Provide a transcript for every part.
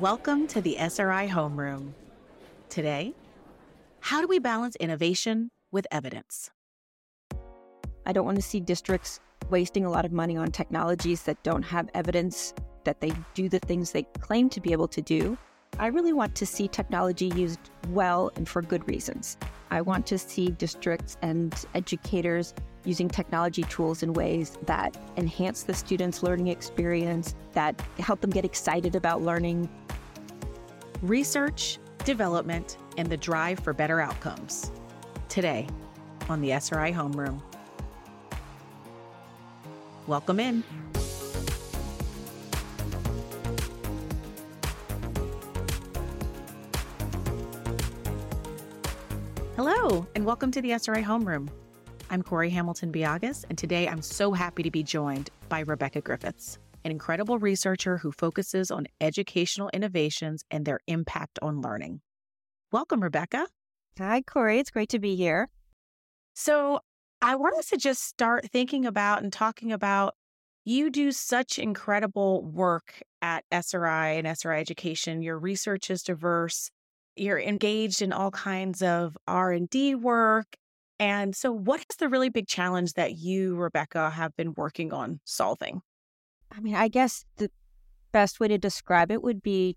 Welcome to the SRI Homeroom. Today, how do we balance innovation with evidence? I don't want to see districts wasting a lot of money on technologies that don't have evidence that they do the things they claim to be able to do. I really want to see technology used well and for good reasons. I want to see districts and educators using technology tools in ways that enhance the students' learning experience, that help them get excited about learning. Research, development, and the drive for better outcomes. Today on the SRI Homeroom. Welcome in. Hello, and welcome to the SRI Homeroom. I'm Kori Hamilton Biagas, and today I'm so happy to be joined by Rebecca Griffiths, an incredible researcher who focuses on educational innovations and their impact on learning. Welcome, Rebecca. Hi, Kori. It's great to be here. So, I want us to just start thinking about and talking about you do such incredible work at SRI and SRI Education. Your research is diverse. You're engaged in all kinds of R&D work and so, what is the really big challenge that you, Rebecca, have been working on solving? I mean, I guess the best way to describe it would be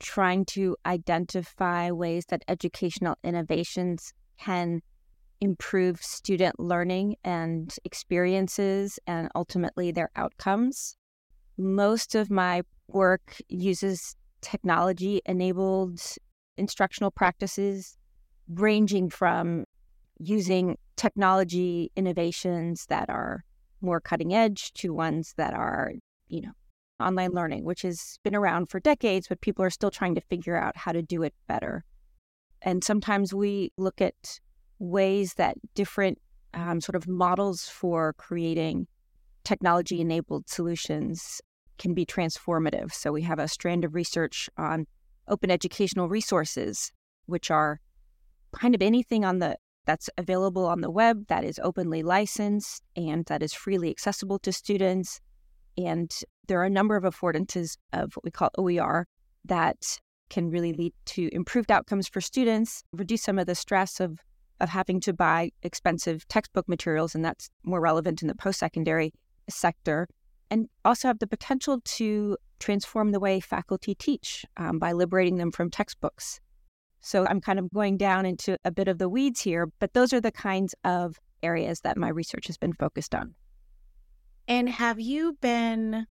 trying to identify ways that educational innovations can improve student learning and experiences and ultimately their outcomes. Most of my work uses technology enabled instructional practices, ranging from using technology innovations that are more cutting edge to ones that are, you know, online learning, which has been around for decades, but people are still trying to figure out how to do it better. And sometimes we look at ways that different um, sort of models for creating technology enabled solutions can be transformative. So we have a strand of research on open educational resources, which are kind of anything on the that's available on the web, that is openly licensed, and that is freely accessible to students. And there are a number of affordances of what we call OER that can really lead to improved outcomes for students, reduce some of the stress of, of having to buy expensive textbook materials, and that's more relevant in the post secondary sector, and also have the potential to transform the way faculty teach um, by liberating them from textbooks. So I'm kind of going down into a bit of the weeds here, but those are the kinds of areas that my research has been focused on. And have you been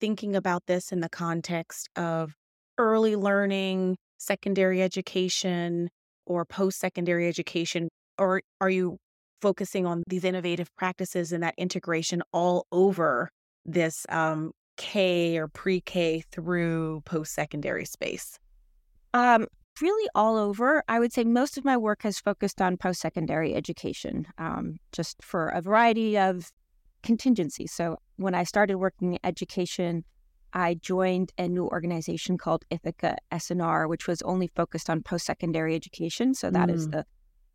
thinking about this in the context of early learning, secondary education, or post secondary education? Or are you focusing on these innovative practices and that integration all over this um, K or pre K through post secondary space? Um, really all over. I would say most of my work has focused on post secondary education, um, just for a variety of contingencies. So, when I started working in education, I joined a new organization called Ithaka S+R, which was only focused on post secondary education. So, that mm. is the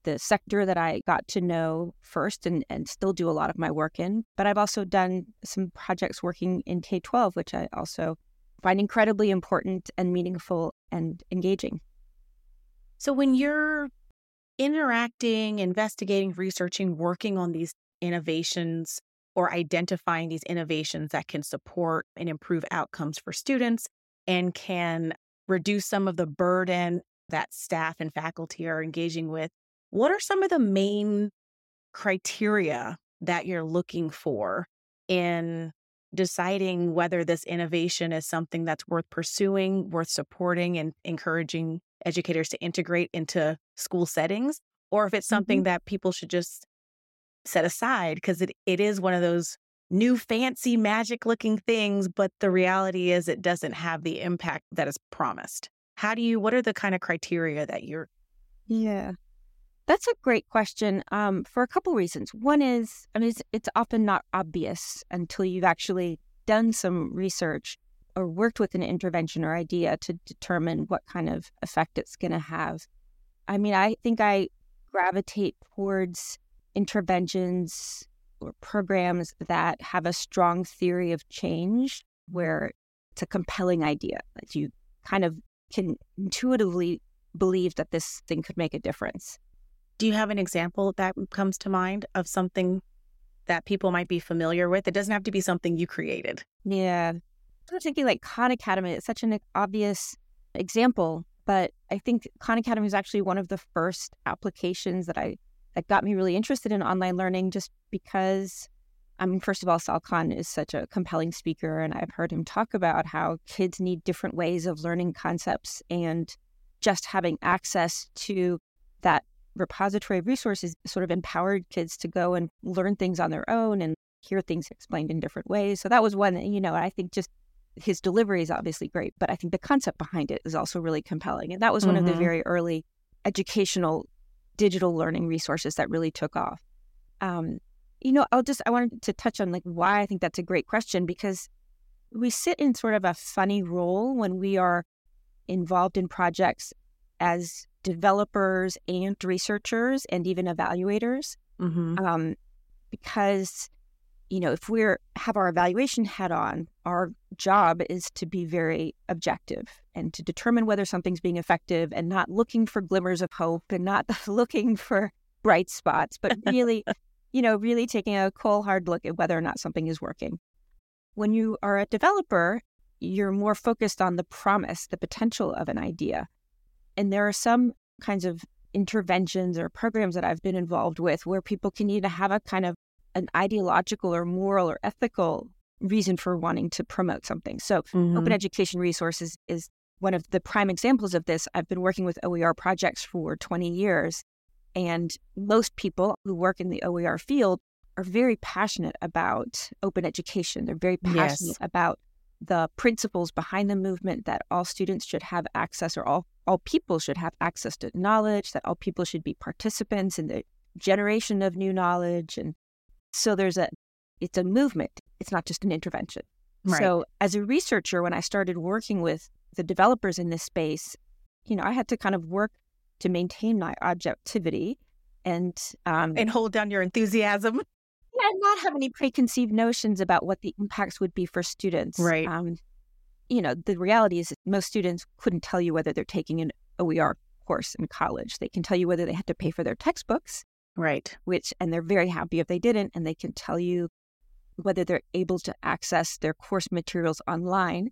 the sector that I got to know first and, and still do a lot of my work in. But I've also done some projects working in K 12, which I also find incredibly important and meaningful and engaging. So when you're interacting, investigating, researching, working on these innovations or identifying these innovations that can support and improve outcomes for students and can reduce some of the burden that staff and faculty are engaging with, what are some of the main criteria that you're looking for in deciding whether this innovation is something that's worth pursuing, worth supporting, and encouraging educators to integrate into school settings, or if it's something mm-hmm. that people should just set aside because it, it is one of those new fancy magic looking things, but the reality is it doesn't have the impact that is promised. How do you, what are the kind of criteria that you're? Yeah. That's a great question um, for a couple reasons. One is, I mean, it's, it's often not obvious until you've actually done some research or worked with an intervention or idea to determine what kind of effect it's going to have. I mean, I think I gravitate towards interventions or programs that have a strong theory of change where it's a compelling idea that you kind of can intuitively believe that this thing could make a difference. Do you have an example that comes to mind of something that people might be familiar with? It doesn't have to be something you created. Yeah. I'm thinking like Khan Academy is such an obvious example, but I think Khan Academy is actually one of the first applications that I that got me really interested in online learning just because I mean, first of all, Sal Khan is such a compelling speaker, and I've heard him talk about how kids need different ways of learning concepts, and just having access to that repository of resources sort of empowered kids to go and learn things on their own and hear things explained in different ways. So that was one, you know, I think just his delivery is obviously great, but I think the concept behind it is also really compelling. And that was one mm-hmm. of the mm-hmm. very early educational digital learning resources that really took off. Um, you know, I'll just I wanted to touch on like why I think that's a great question because we sit in sort of a funny role when we are involved in projects as developers and researchers and even evaluators mm-hmm. um, because you know if we're have our evaluation head on our job is to be very objective and to determine whether something's being effective and not looking for glimmers of hope and not looking for bright spots but really you know really taking a cold hard look at whether or not something is working. When you are a developer you're more focused on the promise the potential of an idea. And there are some kinds of interventions or programs that I've been involved with where people can either have a kind of an ideological or moral or ethical reason for wanting to promote something. So, mm-hmm. open education resources is one of the prime examples of this. I've been working with OER projects for 20 years, and most people who work in the OER field are very passionate about open education. They're very passionate yes. about the principles behind the movement that all students should have access or all, all people should have access to knowledge, that all people should be participants in the generation of new knowledge. And so there's a, it's a movement. It's not just an intervention. Right. So as a researcher, when I started working with the developers in this space, you know, I had to kind of work to maintain my objectivity and um, and hold down your enthusiasm and not have any preconceived notions about what the impacts would be for students. Right. Um, you know, the reality is that most students couldn't tell you whether they're taking an OER course in college. They can tell you whether they had to pay for their textbooks. Right. Which, and they're very happy if they didn't. And they can tell you whether they're able to access their course materials online.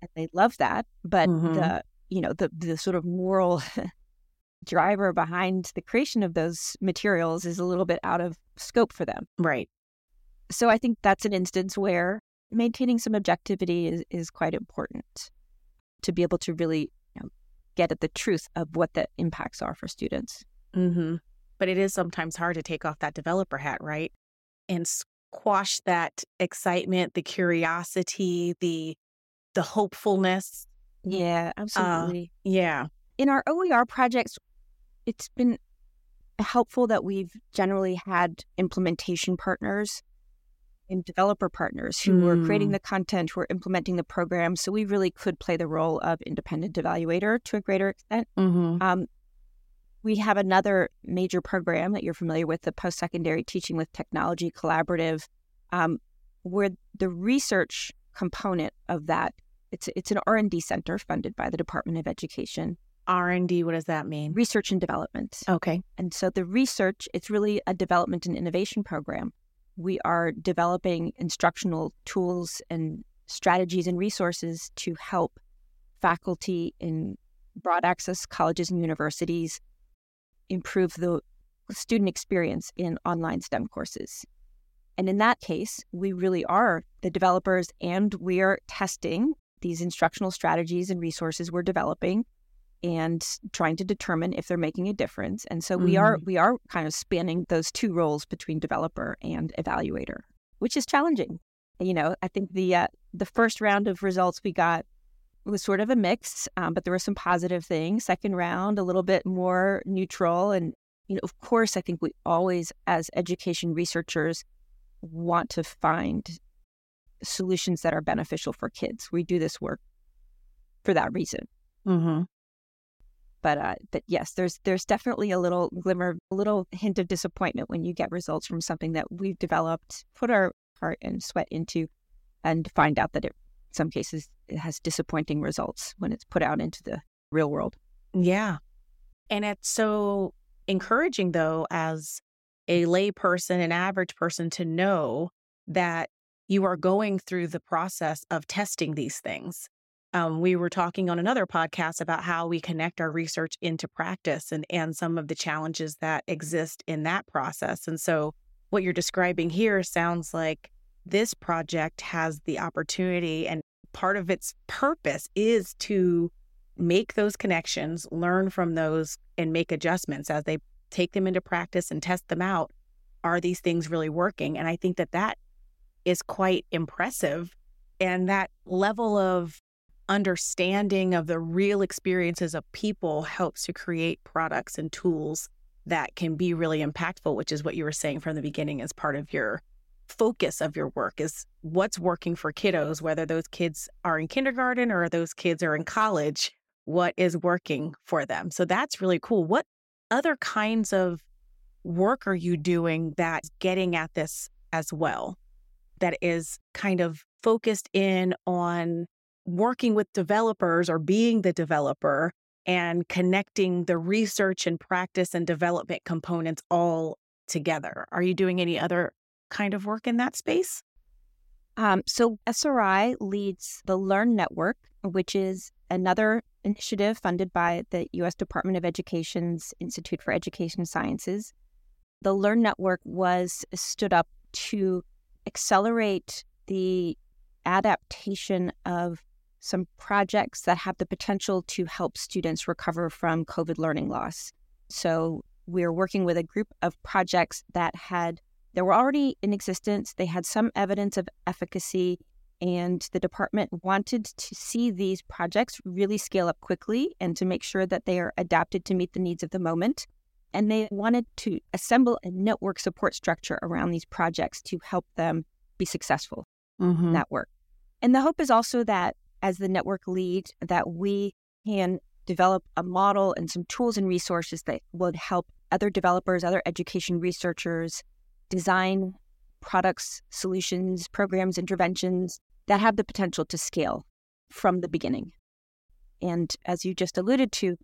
And they love that. But mm-hmm. the, you know, the, the sort of moral driver behind the creation of those materials is a little bit out of scope for them. Right. So I think that's an instance where maintaining some objectivity is, is quite important to be able to really you know, get at the truth of what the impacts are for students. Mm-hmm. But it is sometimes hard to take off that developer hat, right? And squash that excitement, the curiosity, the the hopefulness. Yeah, absolutely. Uh, yeah. In our OER projects, it's been helpful that we've generally had implementation partners and developer partners who mm. were creating hmm. the content, who were implementing the program. So we really could play the role of independent evaluator to a greater extent. Mm-hmm. Um, we have another major program that you're familiar with, the Post Secondary Teaching with Technology Collaborative, um, where the research component of that it's it's an R and D center funded by the Department of Education, R&D, what does that mean? Research and development. Okay. And so the research, it's really a development and innovation program. We are developing instructional tools and strategies and resources to help faculty in broad access colleges and universities improve the student experience in online STEM courses. And in that case, we really are the developers and we are testing these instructional strategies and resources we're developing and trying to determine if they're making a difference. And so mm-hmm. we are mm-hmm. we are kind of spanning those two roles between developer and evaluator, which is challenging. You know, I think the uh, the first round of results we got was sort of a mix, um, but there were some positive things. Second round, a little bit more neutral, and you know, of course, I think we always, as education researchers, want to find solutions that are beneficial for kids. We do this work for that reason. Mm-hmm but uh, but yes, there's there's definitely a little glimmer, a little hint of disappointment when you get results from something that we've developed, put our heart and sweat into, and find out that it some cases, it has disappointing results when it's put out into the real world. Yeah. And it's so encouraging, though, as a layperson, an average person, to know that you are going through the process of testing these things. Um, we were talking on another podcast about how we connect our research into practice and, and some of the challenges that exist in that process. And so, what you're describing here sounds like this project has the opportunity, and part of its purpose is to make those connections, learn from those, and make adjustments as they take them into practice and test them out. Are these things really working? And I think that that is quite impressive. And that level of understanding of the real experiences of people helps to create products and tools that can be really impactful, which is what you were saying from the beginning as part of your focus of your work is what's working for kiddos, whether those kids are in kindergarten or those kids are in college, what is working for them. So that's really cool. What other kinds of work are you doing that's getting at this as well? That is kind of focused in on working with developers or being the developer and connecting the research and practice and development components all together. Are you doing any other kind of work in that space? Um, so SRI leads the Learn Network, which is another initiative funded by the U.S. Department of Education's Institute for Education Sciences. The Learn Network was stood up to accelerate the adaptation of some projects that have the potential to help students recover from COVID learning loss. So we're working with a group of projects that had they were already in existence. They had some evidence of efficacy, and the department wanted to see these projects really scale up quickly and to make sure that they are adapted to meet the needs of the moment. And they wanted to assemble a network support structure around these projects to help them be successful mm-hmm. in that work. And the hope is also that as the network lead that we can develop a model and some tools and resources that would help other developers, other education researchers design products, solutions, programs, interventions that have the potential to scale from the beginning. And as you just alluded to,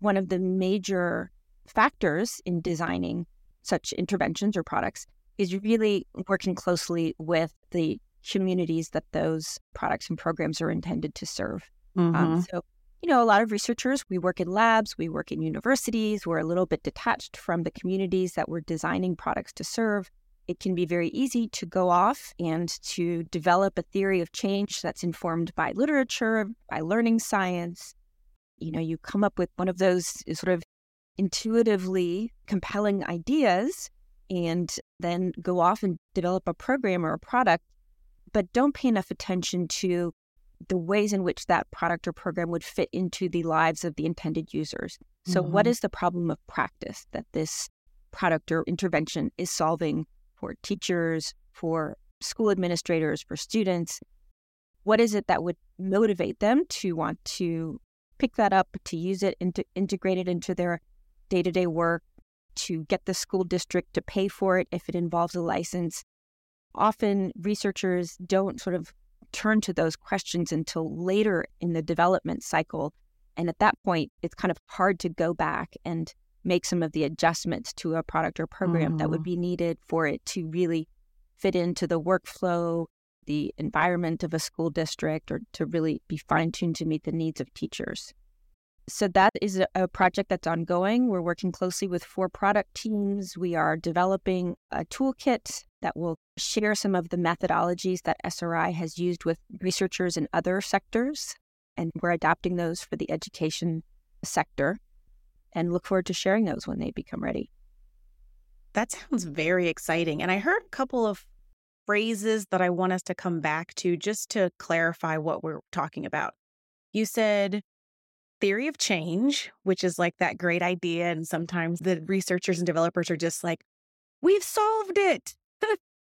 one of the major factors in designing such interventions or products is really working closely with the communities that those products and programs are intended to serve. Um, mm-hmm. Um, so, you know, a lot of researchers, we work in labs, we work in universities, we're a little bit detached from the communities that we're designing products to serve. It can be very easy to go off and to develop a theory of change that's informed by literature, by learning science. You know, you come up with one of those eh, sort of intuitively compelling ideas and then go off and develop a program or a product but don't pay enough attention to the ways in which that product or program would fit into the lives of the intended users. So, mm-hmm. what is the problem of practice that this product or intervention is solving for teachers, for school administrators, for students? What is it that would motivate them to want to pick that up, to use it, and to integrate it into their day to day work, to get the school district to pay for it if it involves a license? often researchers don't sort of turn to those questions until later in the development cycle. And at that point, it's kind of hard to go back and make some of the adjustments to a product or program mm. that would mm-hmm. be needed for it to really fit into the workflow, the environment of a school district, or to really be fine tuned to meet the needs of teachers. So that is a project that's ongoing. We're working closely with four product teams. We are developing a toolkit that will share some of the methodologies that SRI has used with researchers in other sectors. And we're adapting those for the education sector and look forward to sharing those when they become ready. That sounds very exciting. And I heard a couple of phrases that I want us to come back to just to clarify what we're talking about. You said theory of change, which is like that great idea. And sometimes the researchers and developers are just like, we've solved it.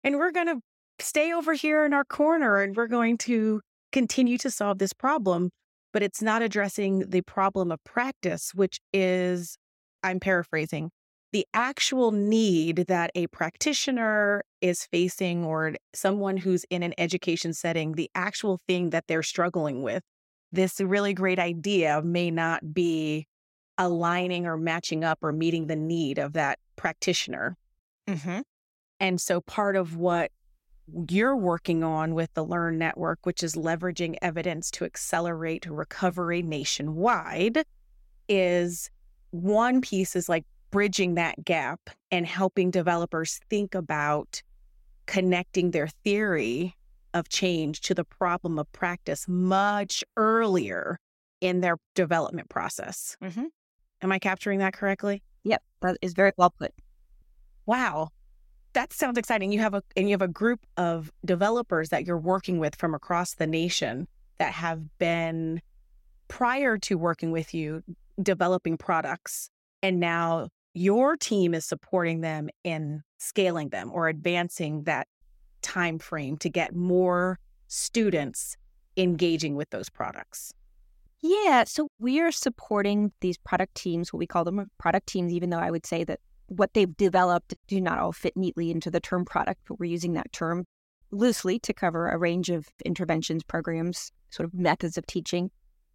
And we're going to stay over here in our corner and we're going to continue to solve this problem. But it's not addressing the problem of practice, which is, I'm paraphrasing, the actual need that a practitioner is facing or someone who's in an education setting, the actual thing that they're struggling with, this really great idea may not be aligning or matching up or meeting the need of that practitioner. Mm-hmm. And so part of what you're working on with the Learn Network, which is leveraging evidence to accelerate recovery nationwide, is one piece is like bridging that gap and helping developers think about connecting their theory of change to the problem of practice much earlier in their development process. Mm-hmm. Am I capturing that correctly? Yep, that is very well put. Wow. That sounds exciting. You have a and you have a group of developers that you're working with from across the nation that have been prior to working with you developing products and now your team is supporting them in scaling them or advancing that time frame to get more students engaging with those products yeah so we are supporting these product teams what we call them product teams even though i would say that what they've developed do not all fit neatly into the term product but we're using that term loosely to cover a range of interventions programs sort of methods of teaching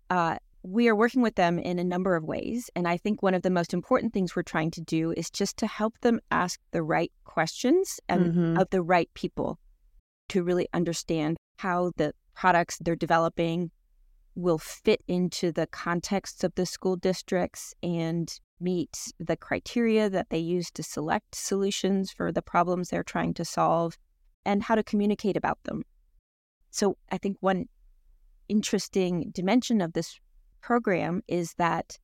uh, we are working with them in a number of ways. And I think one of the most important things we're trying to do is just to help them ask the right questions and mm-hmm. of the right people to really understand how the products they're developing will fit into the context of the school districts and meet the criteria that they use to select solutions for the problems they're trying to solve and how to communicate about them. So I think one interesting dimension of this program is that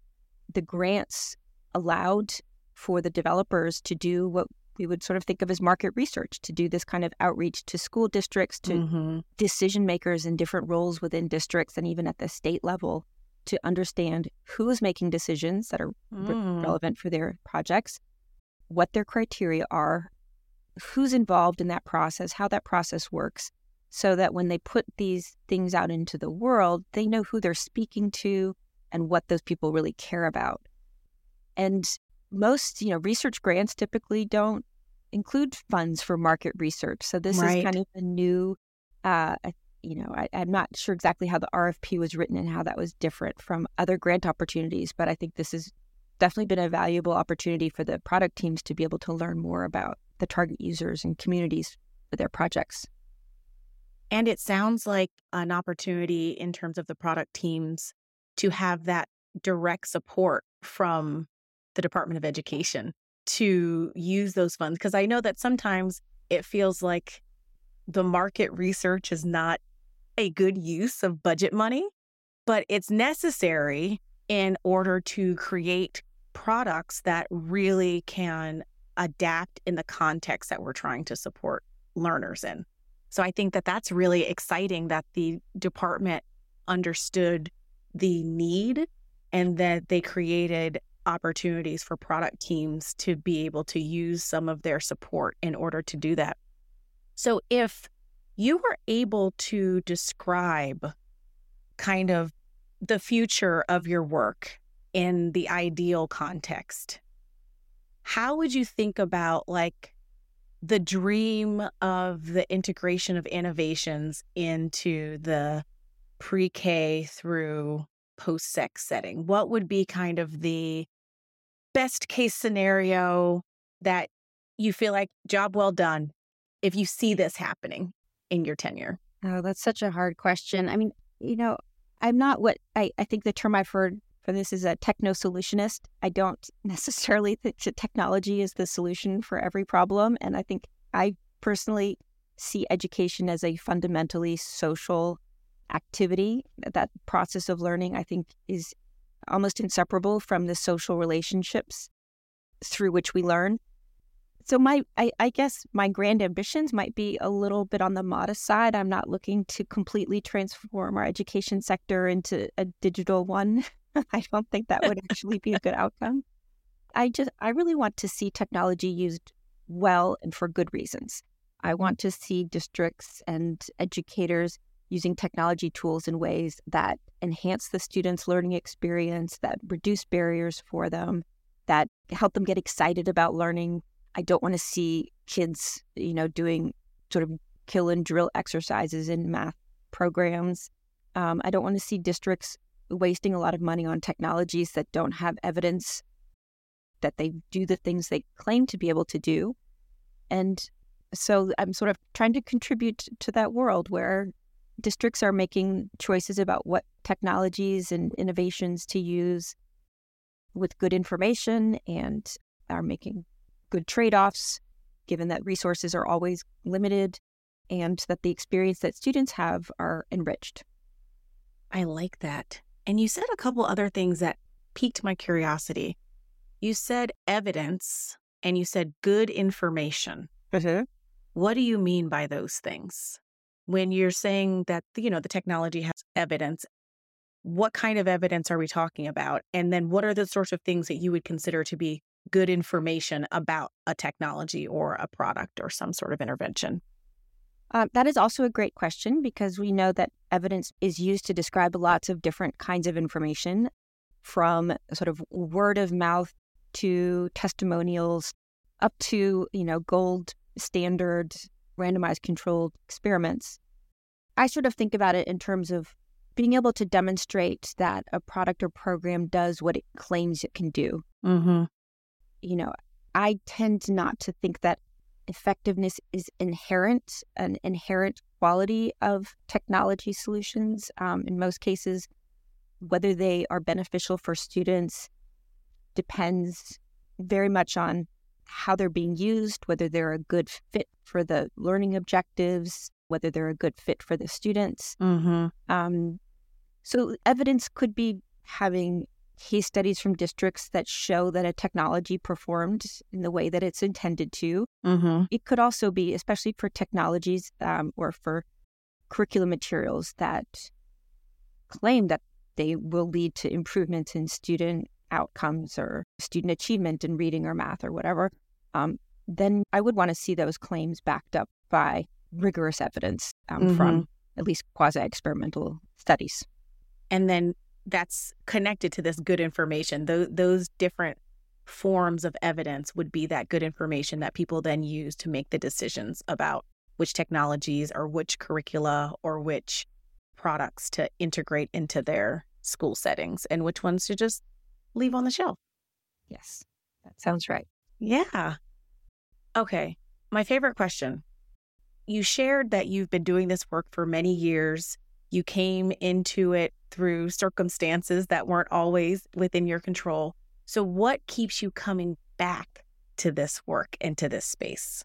the grants allowed for the developers to do what we would sort of think of as market research to do this kind of outreach to school districts to mm-hmm. decision makers in different roles within districts and even at the state level to understand who is making decisions that are mm. re- relevant for their projects what their criteria are who's involved in that process how that process works so that when they put these things out into the world, they know who they're speaking to and what those people really care about. And most, you know, research grants typically don't include funds for market research. So this right. is kind of a new, uh, you know, I, I'm not sure exactly how the RFP was written and how that was different from other grant opportunities, but I think this has definitely been a valuable opportunity for the product teams to be able to learn more about the target users and communities for their projects. And it sounds like an opportunity in terms of the product teams to have that direct support from the Department of Education to use those funds. Because I know that sometimes it feels like the market research is not a good use of budget money, but it's necessary in order to create products that really can adapt in the context that we're trying to support learners in. So I think that that's really exciting that the department understood the need and that they created opportunities for product teams to be able to use some of their support in order to do that. So if you were able to describe kind of the future of your work in the ideal context, how would you think about like the dream of the integration of innovations into the pre K through post sec setting? What would be kind of the best case scenario that you feel like job well done if you see this happening in your tenure? Oh, that's such a hard question. I mean, you know, I'm not what I, I think the term I've heard for this is a techno solutionist. I don't necessarily think that technology is the solution for every problem. And I think I personally see education as a fundamentally social activity. That process of learning, I think, is almost inseparable from the social relationships through which we learn. So my I, I, guess my grand ambitions might be a little bit on the modest side. I'm not looking to completely transform our education sector into a digital one. I don't think that would actually be a good outcome. I just, I really want to see technology used well and for good reasons. I want to see districts and educators using technology tools in ways that enhance the students' learning experience, that reduce barriers for them, that help them get excited about learning. I don't want to see kids, you know, doing sort of kill and drill exercises in math programs. Um, I don't want to see districts wasting a lot of money on technologies that don't have evidence that they do the things they claim to be able to do. And so I'm sort of trying to contribute to that world where districts are making choices about what technologies and innovations to use with good information and are making good trade offs, given that resources are always limited and that the experience that students have are enriched. I like that. And you said a couple other things that piqued my curiosity. You said evidence and you said good information. Mm-hmm. What do you mean by those things? When you're saying that, you know, the technology has evidence, what kind of evidence are we talking about? And then what are the sorts of things that you would consider to be good information about a technology or a product or some sort of intervention? Um, that is also a great question because we know that evidence is used to describe lots of different kinds of information from sort of word of mouth to testimonials up to, you know, gold standard randomized controlled experiments. I sort of think about it in terms of being able to demonstrate that a product or program does what it claims it can do. Mm-hmm. You know, I tend not to think that effectiveness is inherent, an inherent quality of technology solutions. Um, in most cases, whether they are beneficial for students depends very much on how they're being used, whether they're a good fit for the learning objectives, whether they're a good fit for the students. Mm-hmm. Um, so, evidence could be having case studies from districts that show that a technology performed in the way that it's intended to. Mm-hmm. It could also be, especially for technologies um, or for curriculum materials that claim that they will lead to improvements in student outcomes or student achievement in reading or math or whatever, um, then I would want to see those claims backed up by rigorous evidence um, Mhm. from at least quasi experimental studies. And then that's connected to this good information. Those, those different forms of evidence would be that good information that people then use to make the decisions about which technologies or which curricula or which products to integrate into their school settings and which ones to just leave on the shelf. Yes, that sounds right. Yeah. Okay. My favorite question. You shared that you've been doing this work for many years. You came into it through circumstances that weren't always within your control. So, what keeps you coming back to this work and to this space?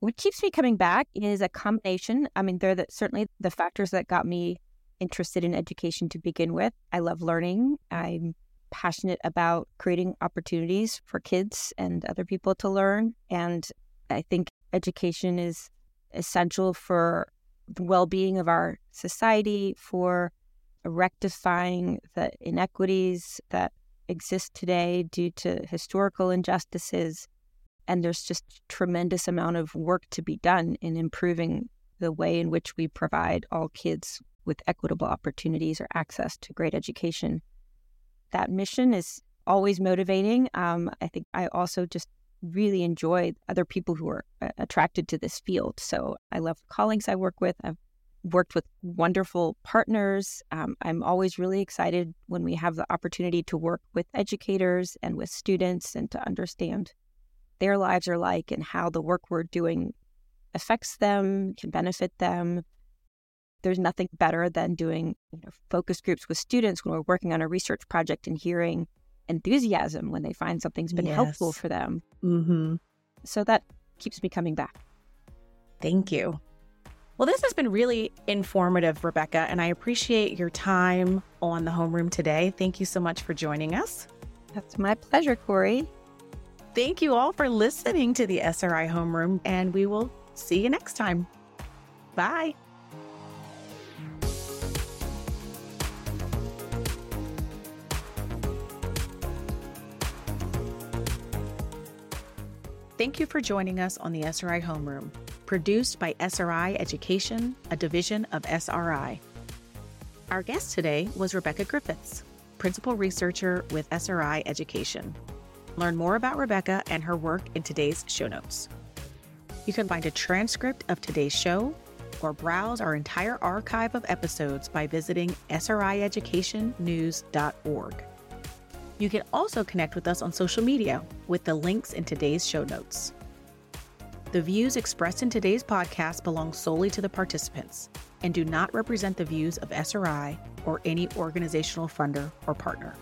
What keeps me coming back is a combination. I mean, they're the, certainly the factors that got me interested in education to begin with. I love learning. I'm passionate about creating opportunities for kids and other people to learn. And I think education is essential for the well being of our society, for rectifying the inequities that exist today due to historical injustices. And there's just tremendous amount of work to be done in improving the way in which we provide all kids with equitable opportunities or access to great education. That mission is always motivating. Um, I think I also just really enjoy other people who are uh, attracted to this field. So I love colleagues I work with. I've worked with wonderful partners. Um, I'm always really excited when we have the opportunity to work with educators and with students and to understand their lives are like and how the work we're doing affects them, can benefit them. There's nothing better than doing you know, focus groups with students when we're working on a research project and hearing enthusiasm when they find something's been helpful for them. Mm-hmm. So that keeps me coming back. Thank you. Well, this has been really informative, Rebecca, and I appreciate your time on the homeroom today. Thank you so much for joining us. That's my pleasure, Kori. Thank you all for listening to the SRI Homeroom, and we will see you next time. Bye. Thank you for joining us on the SRI Homeroom, produced by SRI Education, a division of SRI. Our guest today was Rebecca Griffiths, Principal Researcher with SRI Education. Learn more about Rebecca and her work in today's show notes. You can find a transcript of today's show or browse our entire archive of episodes by visiting srieducationnews.org. You can also connect with us on social media with the links in today's show notes. The views expressed in today's podcast belong solely to the participants and do not represent the views of SRI or any organizational funder or partner.